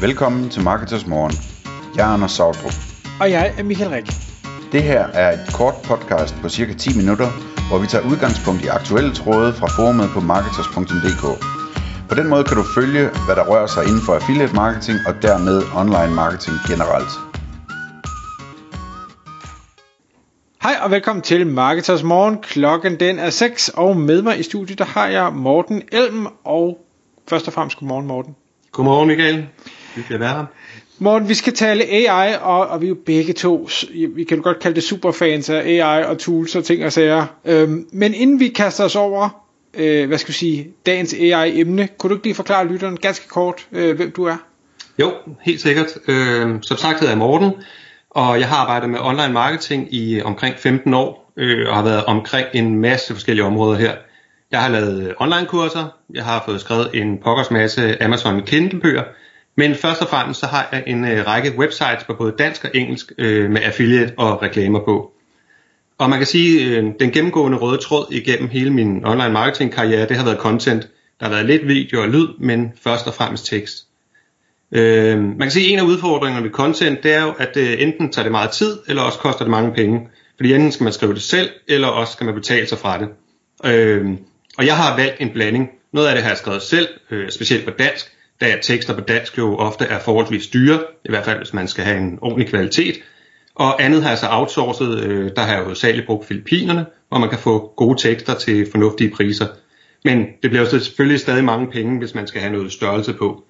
Velkommen til Marketers Morgen. Jeg er Anders Sautrup. Og jeg er Michael Rik. Det her er et kort podcast på cirka 10 minutter, hvor vi tager udgangspunkt i aktuelle tråde fra forumet på marketers.dk. På den måde kan du følge, hvad der rører sig inden for affiliate marketing og dermed online marketing generelt. Hej og velkommen til Marketers Morgen. Klokken den er 6, og med mig i studiet der har jeg Morten Elm, og først og fremmest godmorgen Morten. Godmorgen Michael. Vi skal være her. Morten, vi skal tale AI, og, og vi er jo begge to, vi kan jo godt kalde det superfans af AI og tools og ting og sager. Øhm, men inden vi kaster os over, øh, hvad skal vi sige, dagens AI-emne, kunne du ikke lige forklare lytteren ganske kort, øh, hvem du er? Jo, helt sikkert. Øh, som sagt hedder jeg Morten, og jeg har arbejdet med online marketing i omkring 15 år, øh, og har været omkring en masse forskellige områder her. Jeg har lavet online kurser, jeg har fået skrevet en pokkers masse Amazon Kindle-bøger, men først og fremmest så har jeg en øh, række websites på både dansk og engelsk øh, med affiliate og reklamer på. Og man kan sige, øh, den gennemgående røde tråd igennem hele min online marketing karriere, det har været content. Der har været lidt video og lyd, men først og fremmest tekst. Øh, man kan sige, at en af udfordringerne ved content, det er jo, at øh, enten tager det meget tid, eller også koster det mange penge. Fordi enten skal man skrive det selv, eller også skal man betale sig fra det. Øh, og jeg har valgt en blanding. Noget af det har jeg skrevet selv, øh, specielt på dansk, da tekster på dansk jo ofte er forholdsvis dyre, i hvert fald hvis man skal have en ordentlig kvalitet. Og andet har jeg så outsourcet, øh, der har jeg jo særligt brugt Filippinerne, hvor man kan få gode tekster til fornuftige priser. Men det bliver jo selvfølgelig stadig mange penge, hvis man skal have noget størrelse på.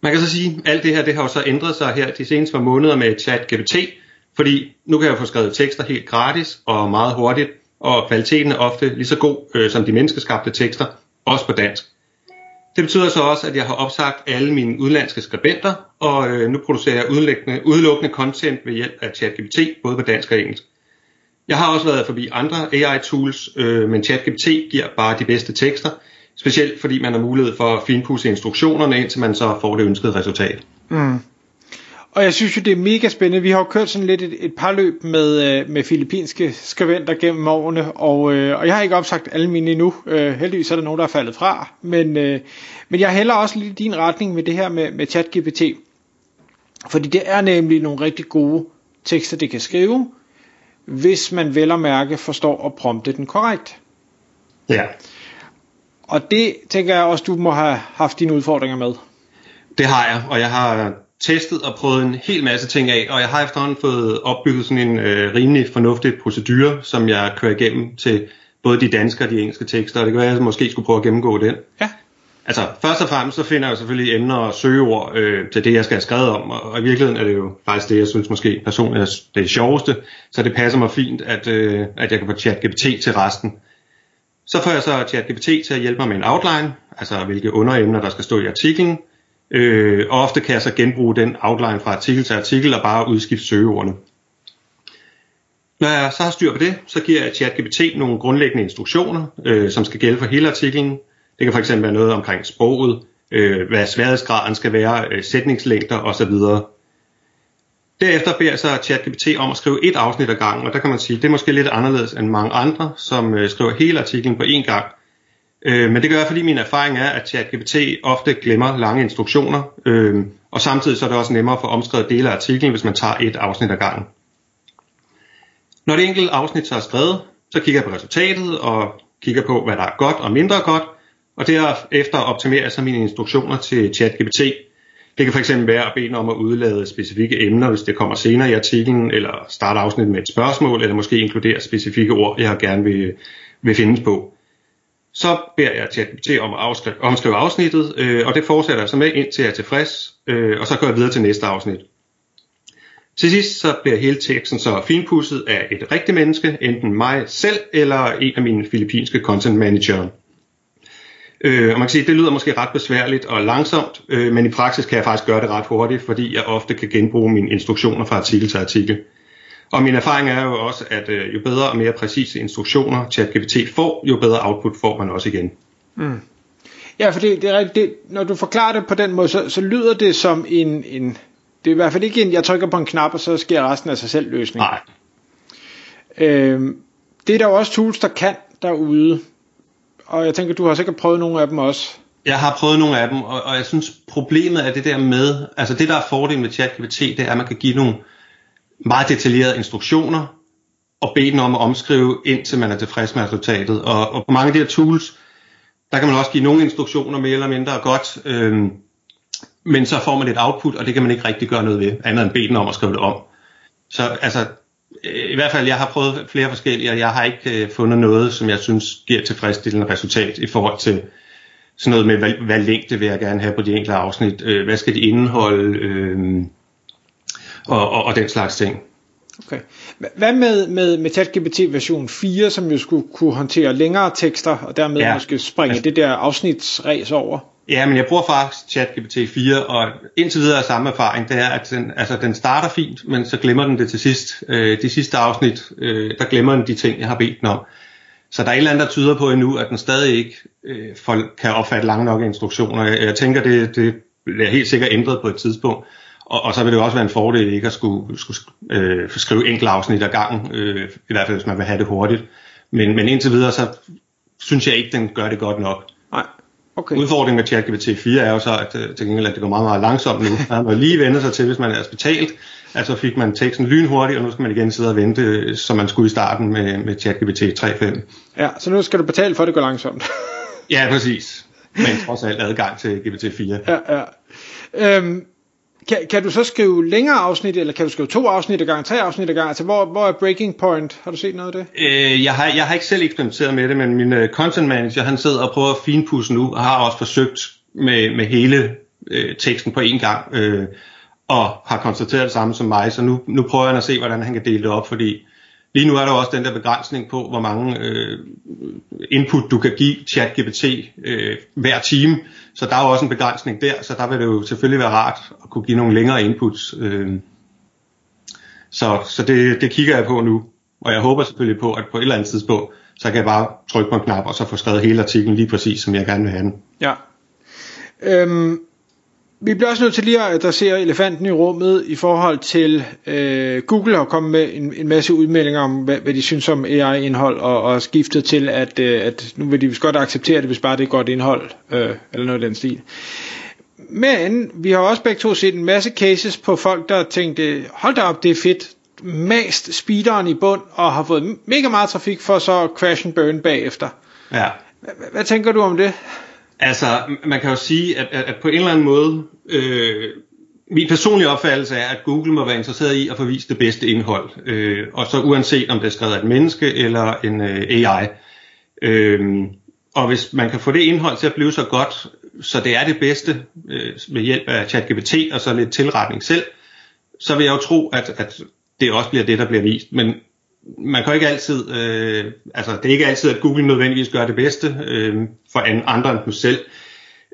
Man kan så sige, at alt det her det har jo så ændret sig her de seneste par måneder med ChatGPT, fordi nu kan jeg få skrevet tekster helt gratis og meget hurtigt, og kvaliteten er ofte lige så god øh, som de menneskeskabte tekster, også på dansk. Det betyder så også, at jeg har opsagt alle mine udlandske skribenter, og øh, nu producerer jeg udelukkende, udelukkende content ved hjælp af ChatGPT, både på dansk og engelsk. Jeg har også været forbi andre AI-tools, øh, men ChatGPT giver bare de bedste tekster, specielt fordi man har mulighed for at finpudse instruktionerne, indtil man så får det ønskede resultat. Mm. Og jeg synes jo, det er mega spændende. Vi har jo kørt sådan lidt et, et par løb med, øh, med filippinske skribenter gennem årene, og, øh, og jeg har ikke opsagt alle mine endnu. Øh, heldigvis er der nogen, der er faldet fra. Men, øh, men jeg hælder også lidt i din retning med det her med, med ChatGPT. Fordi det er nemlig nogle rigtig gode tekster, det kan skrive, hvis man vel og mærke forstår at prompte den korrekt. Ja. Og det tænker jeg også, du må have haft dine udfordringer med. Det har jeg, og jeg har testet og prøvet en hel masse ting af, og jeg har efterhånden fået opbygget sådan en øh, rimelig fornuftig procedure, som jeg kører igennem til både de danske og de engelske tekster, og det kan være, at jeg måske skulle prøve at gennemgå den. Ja. Altså, først og fremmest så finder jeg selvfølgelig emner og søgeord øh, til det, jeg skal have skrevet om, og, og i virkeligheden er det jo faktisk det, jeg synes måske personligt er det sjoveste, så det passer mig fint, at, øh, at jeg kan få ChatGPT til resten. Så får jeg så ChatGPT til at hjælpe mig med en outline, altså hvilke underemner, der skal stå i artiklen, Øh, og ofte kan jeg så genbruge den outline fra artikel til artikel og bare udskifte søgeordene. Når jeg så har styr på det, så giver jeg ChatGPT nogle grundlæggende instruktioner, øh, som skal gælde for hele artiklen. Det kan fx være noget omkring sproget, øh, hvad sværhedsgraden skal være, øh, sætningslængder osv. Derefter beder jeg så ChatGPT om at skrive et afsnit ad gangen, og der kan man sige, at det er måske lidt anderledes end mange andre, som øh, skriver hele artiklen på én gang. Øh, men det gør jeg, fordi min erfaring er, at ChatGPT ofte glemmer lange instruktioner, øh, og samtidig så er det også nemmere at få omskrevet dele af artiklen, hvis man tager et afsnit ad gangen. Når det enkelte afsnit så er skrevet, så kigger jeg på resultatet og kigger på, hvad der er godt og mindre godt, og derefter optimerer jeg så mine instruktioner til ChatGPT. Det kan fx være at bede om at udlade specifikke emner, hvis det kommer senere i artiklen, eller starte afsnit med et spørgsmål, eller måske inkludere specifikke ord, jeg gerne vil, vil findes på. Så beder jeg ChatGPT om at afskri- omskrive afsnittet, øh, og det fortsætter jeg så med indtil jeg er tilfreds, øh, og så går jeg videre til næste afsnit. Til sidst så bliver hele teksten så finpudset af et rigtigt menneske, enten mig selv eller en af mine filippinske content manager. Øh, og man kan sige, at det lyder måske ret besværligt og langsomt, øh, men i praksis kan jeg faktisk gøre det ret hurtigt, fordi jeg ofte kan genbruge mine instruktioner fra artikel til artikel. Og min erfaring er jo også, at øh, jo bedre og mere præcise instruktioner ChatGPT får, jo bedre output får man også igen. Mm. Ja, for det, det er rigtigt. Det, når du forklarer det på den måde, så, så lyder det som en, en... Det er i hvert fald ikke en, jeg trykker på en knap, og så sker resten af sig selv løsning. Nej. Øhm, det er der jo også tools, der kan derude. Og jeg tænker, du har sikkert prøvet nogle af dem også. Jeg har prøvet nogle af dem, og, og jeg synes problemet er det der med, altså det der er fordelen med ChatGPT, det er, at man kan give nogle meget detaljerede instruktioner, og bede den om at omskrive, indtil man er tilfreds med resultatet. Og, og på mange af de her tools, der kan man også give nogle instruktioner mere eller mindre godt, øhm, men så får man et output, og det kan man ikke rigtig gøre noget ved, andet end bede den om at skrive det om. Så altså, øh, i hvert fald, jeg har prøvet flere forskellige, og jeg har ikke øh, fundet noget, som jeg synes giver tilfredsstillende resultat i forhold til sådan noget med, hvad, hvad længde vil jeg gerne have på de enkelte afsnit, øh, hvad skal de indeholde, øh, og, og, og den slags ting. Okay. Hvad med, med, med ChatGPT version 4, som jo skulle kunne håndtere længere tekster, og dermed ja. måske springe altså, det der afsnitsræs over? Ja, men jeg bruger faktisk ChatGPT 4, og indtil videre er samme erfaring, det er, at den, altså, den starter fint, men så glemmer den det til sidst. Øh, de sidste afsnit, øh, der glemmer den de ting, jeg har bedt den om. Så der er et eller andet, der tyder på endnu, at den stadig ikke øh, folk kan opfatte lange nok instruktioner. Jeg, jeg tænker, det, det bliver helt sikkert ændret på et tidspunkt. Og, og så vil det også være en fordel ikke at skulle, skulle øh, skrive enkelt afsnit ad gangen, øh, i hvert fald hvis man vil have det hurtigt. Men, men indtil videre, så synes jeg ikke, den gør det godt nok. Nej. Okay. Udfordringen med ChatGPT 4 er jo så, at, øh, til gengæld, at det går meget, meget langsomt nu. Man må lige vende sig til, hvis man er betalt. Altså fik man teksten lynhurtigt, og nu skal man igen sidde og vente, øh, som man skulle i starten med, med ChatGPT 3.5. Ja, så nu skal du betale for, at det går langsomt. ja, præcis. Men trods alt adgang til GPT 4. Ja, ja. Øhm, kan, kan du så skrive længere afsnit, eller kan du skrive to afsnit ad gang, tre afsnit ad gang? Altså, hvor, hvor er breaking point? Har du set noget af det? Øh, jeg, har, jeg har ikke selv eksperimenteret med det, men min uh, content manager, han sidder og prøver at finpudse nu, og har også forsøgt med, med hele øh, teksten på én gang, øh, og har konstateret det samme som mig, så nu, nu prøver han at se, hvordan han kan dele det op, fordi Lige nu er der også den der begrænsning på, hvor mange øh, input du kan give ChatGPT øh, hver time. Så der er jo også en begrænsning der, så der vil det jo selvfølgelig være rart at kunne give nogle længere inputs. Øh. Så, så det, det kigger jeg på nu, og jeg håber selvfølgelig på, at på et eller andet tidspunkt, så kan jeg bare trykke på en knap, og så få skrevet hele artiklen lige præcis, som jeg gerne vil have den. Ja. Øhm, vi bliver også nødt til lige at adressere elefanten i rummet i forhold til øh, Google har kommet med en, en masse udmeldinger om, hvad, hvad de synes om AI-indhold, og, og skiftet til, at, øh, at nu vil de vist godt acceptere det, hvis bare det er godt indhold, øh, eller noget af den stil. Men vi har også begge to set en masse cases på folk, der tænkte, hold da op, det er fedt, mast speederen i bund, og har fået mega meget trafik for så crash and burn bagefter. Ja. Hvad, hvad tænker du om det? Altså, man kan jo sige, at, at, at på en eller anden måde, øh, min personlige opfattelse er, at Google må være interesseret i at få vist det bedste indhold. Øh, og så uanset om det er skrevet af et menneske eller en øh, AI. Øh, og hvis man kan få det indhold til at blive så godt, så det er det bedste øh, med hjælp af ChatGPT og så lidt tilretning selv, så vil jeg jo tro, at, at det også bliver det, der bliver vist. Men man kan ikke altid, øh, altså det er ikke altid, at Google nødvendigvis gør det bedste øh, for andre end dem selv.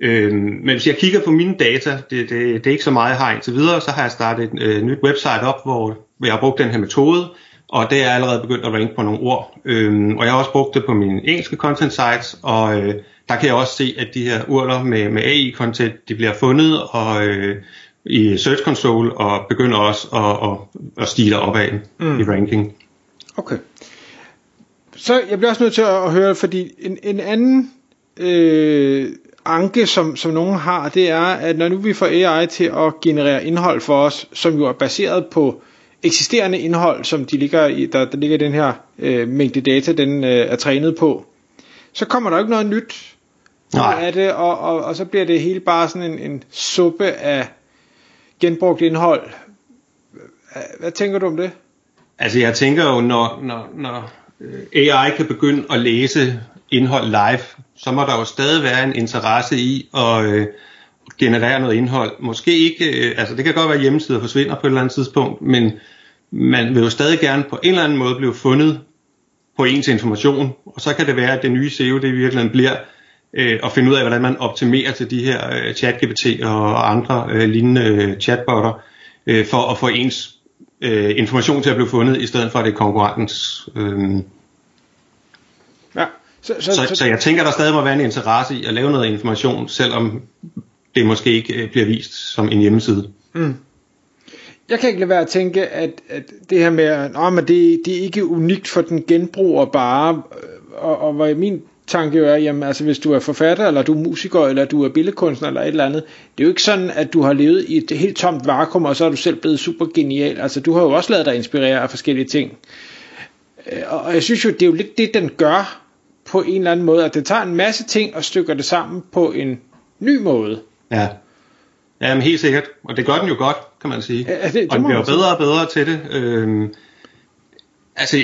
Øh, men hvis jeg kigger på mine data, det, det, det er ikke så meget, jeg har indtil videre, så har jeg startet et øh, nyt website op, hvor, jeg har brugt den her metode, og det er allerede begyndt at ranke på nogle ord. Øh, og jeg har også brugt det på mine engelske content sites, og øh, der kan jeg også se, at de her urler med, med AI-content, de bliver fundet og, øh, i Search Console, og begynder også at, at, at stige opad mm. i ranking. Okay. Så jeg bliver også nødt til at høre, fordi en, en anden øh, anke, som, som nogen har, det er, at når nu vi får AI til at generere indhold for os, som jo er baseret på eksisterende indhold, som de ligger i, der, der ligger i den her øh, mængde data, den øh, er trænet på, så kommer der ikke noget nyt Nej. af det, og, og, og så bliver det hele bare sådan en, en suppe af genbrugt indhold. Hvad tænker du om det? Altså jeg tænker jo, når, når, når øh, AI kan begynde at læse indhold live, så må der jo stadig være en interesse i at øh, generere noget indhold. Måske ikke, øh, altså det kan godt være, at hjemmesider forsvinder på et eller andet tidspunkt, men man vil jo stadig gerne på en eller anden måde blive fundet på ens information, og så kan det være, at det nye SEO det i virkeligheden bliver øh, at finde ud af, hvordan man optimerer til de her øh, chat-GPT og andre øh, lignende øh, chatbotter, øh, for at få ens øh, information til at blive fundet, i stedet for at det er konkurrentens. Øh. Ja. Så, så, så, så, så jeg tænker, der stadig må være en interesse i at lave noget information, selvom det måske ikke øh, bliver vist som en hjemmeside. Mm. Jeg kan ikke lade være at tænke, at, at det her med, at men det, det er ikke unikt for den genbruger bare, og, og hvor min tanke jo er, jamen altså hvis du er forfatter, eller du er musiker, eller du er billedkunstner, eller et eller andet, det er jo ikke sådan, at du har levet i et helt tomt vakuum, og så er du selv blevet super genial. Altså du har jo også lavet dig inspirere af forskellige ting. Øh, og jeg synes jo, det er jo lidt det, den gør på en eller anden måde, at det tager en masse ting og stykker det sammen på en ny måde. Ja. Ja, men helt sikkert. Og det gør den jo godt, kan man sige. Ja, det, det og den bliver jo bedre og bedre til det. Øhm, altså,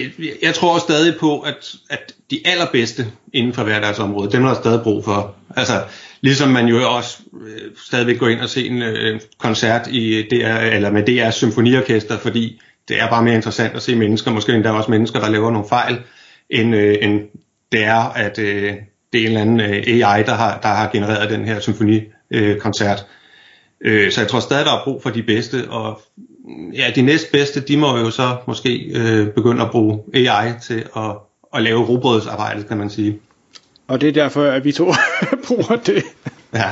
jeg tror også stadig på, at, at de allerbedste inden for hverdagsområdet, dem har der stadig brug for. Altså, ligesom man jo også øh, stadigvæk går ind og ser en øh, koncert i DR, eller med DR Symfoniorkester, fordi det er bare mere interessant at se mennesker, måske endda også mennesker, der laver nogle fejl, end, øh, end det er, at øh, det er en eller anden øh, AI, der har, der har genereret den her symfonikoncert. Øh, øh, så jeg tror stadig, der er brug for de bedste, og ja, de næstbedste, de må jo så måske øh, begynde at bruge AI til at, at lave robotsarbejdet, kan man sige. Og det er derfor, at vi to bruger det. Ja.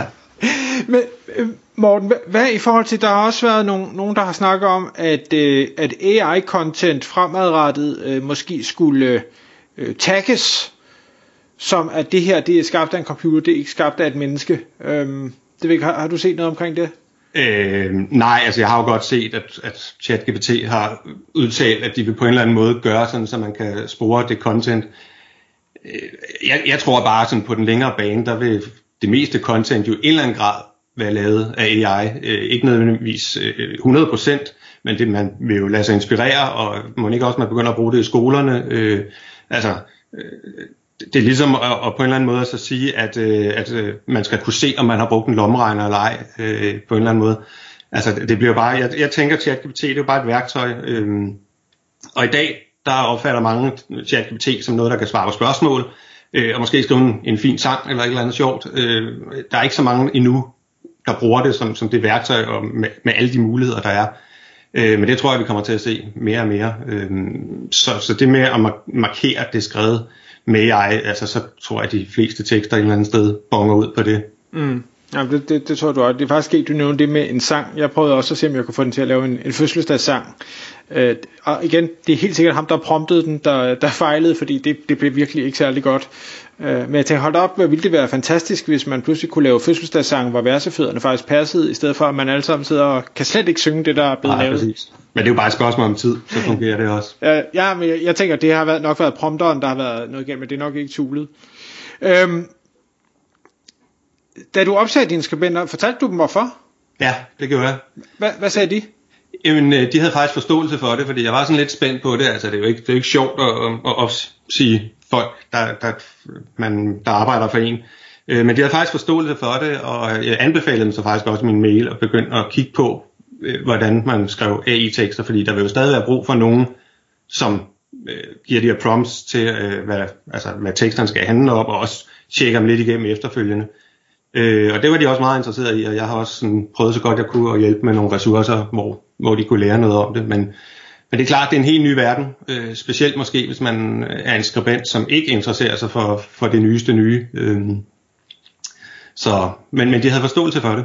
Men øh, Morten, hvad, i forhold til, der har også været nogen, nogen der har snakket om, at, øh, at AI-content fremadrettet øh, måske skulle øh, tagges, som at det her, det er skabt af en computer, det er ikke skabt af et menneske. Øhm, det ved har, har du set noget omkring det? Øh, nej, altså jeg har jo godt set, at, at ChatGPT har udtalt, at de vil på en eller anden måde gøre sådan, så man kan spore det content. Øh, jeg, jeg tror bare sådan på den længere bane, der vil det meste content jo i en eller anden grad være lavet af AI. Øh, ikke nødvendigvis øh, 100%, men det, man vil jo lade sig inspirere, og må ikke også man begynder at bruge det i skolerne. Øh, altså, øh, det er ligesom at, at på en eller anden måde så sige, at, øh, at øh, man skal kunne se, om man har brugt en lommeregner eller ej, øh, på en eller anden måde. Altså, det bliver bare, jeg, jeg tænker, at ChatGPT det er jo bare et værktøj, øh, og i dag, der opfatter mange ChatGPT som noget, der kan svare på spørgsmål, øh, og måske skrive en, en fin sang eller et eller andet sjovt. Øh, der er ikke så mange endnu, der bruger det som, som det værktøj og med, med alle de muligheder, der er. Øh, men det tror jeg, vi kommer til at se mere og mere. Øh, så, så det med at markere, det er skrevet med AI, altså så tror jeg, at de fleste tekster et eller andet sted bonger ud på det. Mm. Ja, det, det, det tror du også. Det er faktisk sket, du nævnte det med en sang. Jeg prøvede også at se, om jeg kunne få den til at lave en, en fødselsdagssang. Øh, og igen, det er helt sikkert ham, der promptede den, der, der fejlede, fordi det, det blev virkelig ikke særlig godt. Øh, men jeg tænkte, hold op, hvad ville det være fantastisk, hvis man pludselig kunne lave fødselsdagssang, hvor versefødderne faktisk passede, i stedet for at man alle sammen sidder og kan slet ikke synge det, der er blevet Nej, lavet. præcis. Men det er jo bare et spørgsmål om tid, så fungerer det også. Øh, ja, men jeg, jeg tænker, det har været, nok været prompteren, der har været noget igennem, men det er nok ikke tulet. Øhm, da du opsagde dine skribenter, fortalte du dem hvorfor? Ja, det gjorde jeg. Hvad, hvad sagde de? Jamen, øh, de havde faktisk forståelse for det, fordi jeg var sådan lidt spændt på det. Altså, det er jo ikke, det er jo ikke sjovt at, øh, at opsige folk, der, der, man, der arbejder for en. Øh, men de havde faktisk forståelse for det, og jeg anbefalede dem så faktisk også min mail at begynde at kigge på, hvordan man skrev AI-tekster, fordi der vil jo stadig være brug for nogen, som giver de her prompts til, hvad, altså, hvad teksterne skal handle op, og også tjekker dem lidt igennem efterfølgende. Øh, og det var de også meget interesserede i, og jeg har også sådan, prøvet så godt jeg kunne at hjælpe med nogle ressourcer, hvor, hvor de kunne lære noget om det. Men, men det er klart, det er en helt ny verden, øh, specielt måske hvis man er en skribent, som ikke interesserer sig for, for det nyeste nye. Øh, så, men, men de havde forståelse for det.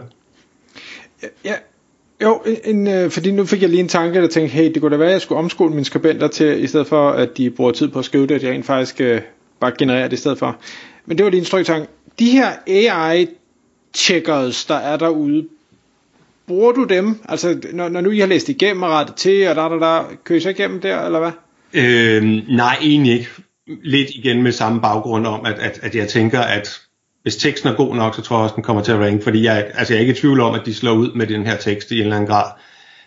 Ja, jo, en, øh, fordi nu fik jeg lige en tanke, der tænkte, hey, det kunne da være, at jeg skulle omskole mine skribenter til, i stedet for, at de bruger tid på at skrive det, at jeg rent faktisk øh, bare genererer det i stedet for. Men det var lige en strøg tanke. De her AI checkers, der er derude, bruger du dem? Altså, når, når nu I har læst igennem og rettet til, og der, der, der, kører I så igennem der, eller hvad? Øh, nej, egentlig ikke. Lidt igen med samme baggrund om, at, at, at jeg tænker, at hvis teksten er god nok, så tror jeg også, den kommer til at ranke, fordi jeg, altså jeg er ikke i tvivl om, at de slår ud med den her tekst i en eller anden grad.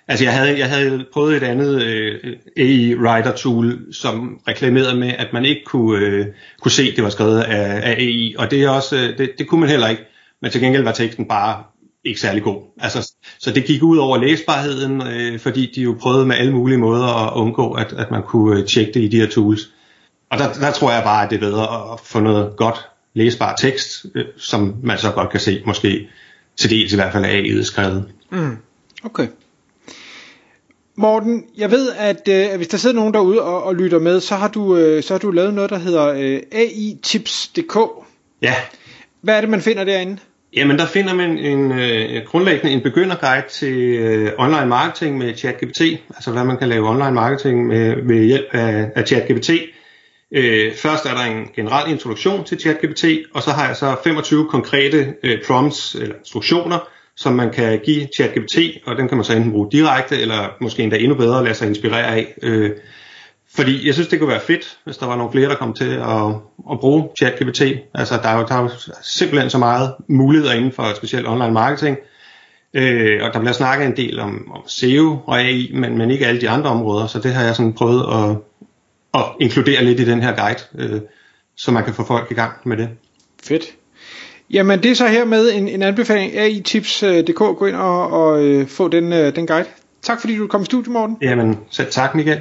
Altså jeg havde, jeg havde prøvet et andet øh, AI writer tool, som reklamerede med, at man ikke kunne, øh, kunne se, at det var skrevet af, af AI, og det, er også, øh, det, det kunne man heller ikke. Men til gengæld var teksten bare ikke særlig god. Altså, så det gik ud over læsbarheden, øh, fordi de jo prøvede med alle mulige måder at undgå, at, at man kunne øh, tjekke det i de her tools. Og der, der tror jeg bare, at det er bedre at få noget godt læsbar tekst, øh, som man så godt kan se, måske til dels i hvert fald er AI'et skrevet. Mm. Okay. Morten, jeg ved, at øh, hvis der sidder nogen derude og, og lytter med, så har, du, øh, så har du lavet noget, der hedder øh, AItips.dk. Ja. Hvad er det, man finder derinde? Jamen, der finder man en, øh, grundlæggende en begynderguide til øh, online marketing med ChatGPT, altså hvad man kan lave online marketing med, ved hjælp af, af ChatGPT. Øh, først er der en generel introduktion til ChatGPT, og så har jeg så 25 konkrete øh, prompts eller instruktioner, som man kan give ChatGPT, og den kan man så enten bruge direkte, eller måske endda endnu bedre lade sig inspirere af. Øh, fordi jeg synes, det kunne være fedt, hvis der var nogle flere, der kom til at, at bruge ChatGPT. Altså, der er, jo, der er jo simpelthen så meget muligheder inden for specielt online marketing. Øh, og der bliver snakket en del om, om SEO og AI, men, men ikke alle de andre områder. Så det har jeg sådan prøvet at, at inkludere lidt i den her guide, øh, så man kan få folk i gang med det. Fedt. Jamen det er så her med en, en anbefaling af itips.dk. Gå ind og, og øh, få den, øh, den guide. Tak fordi du kom i studiet, Morten. Jamen selv tak, Michael.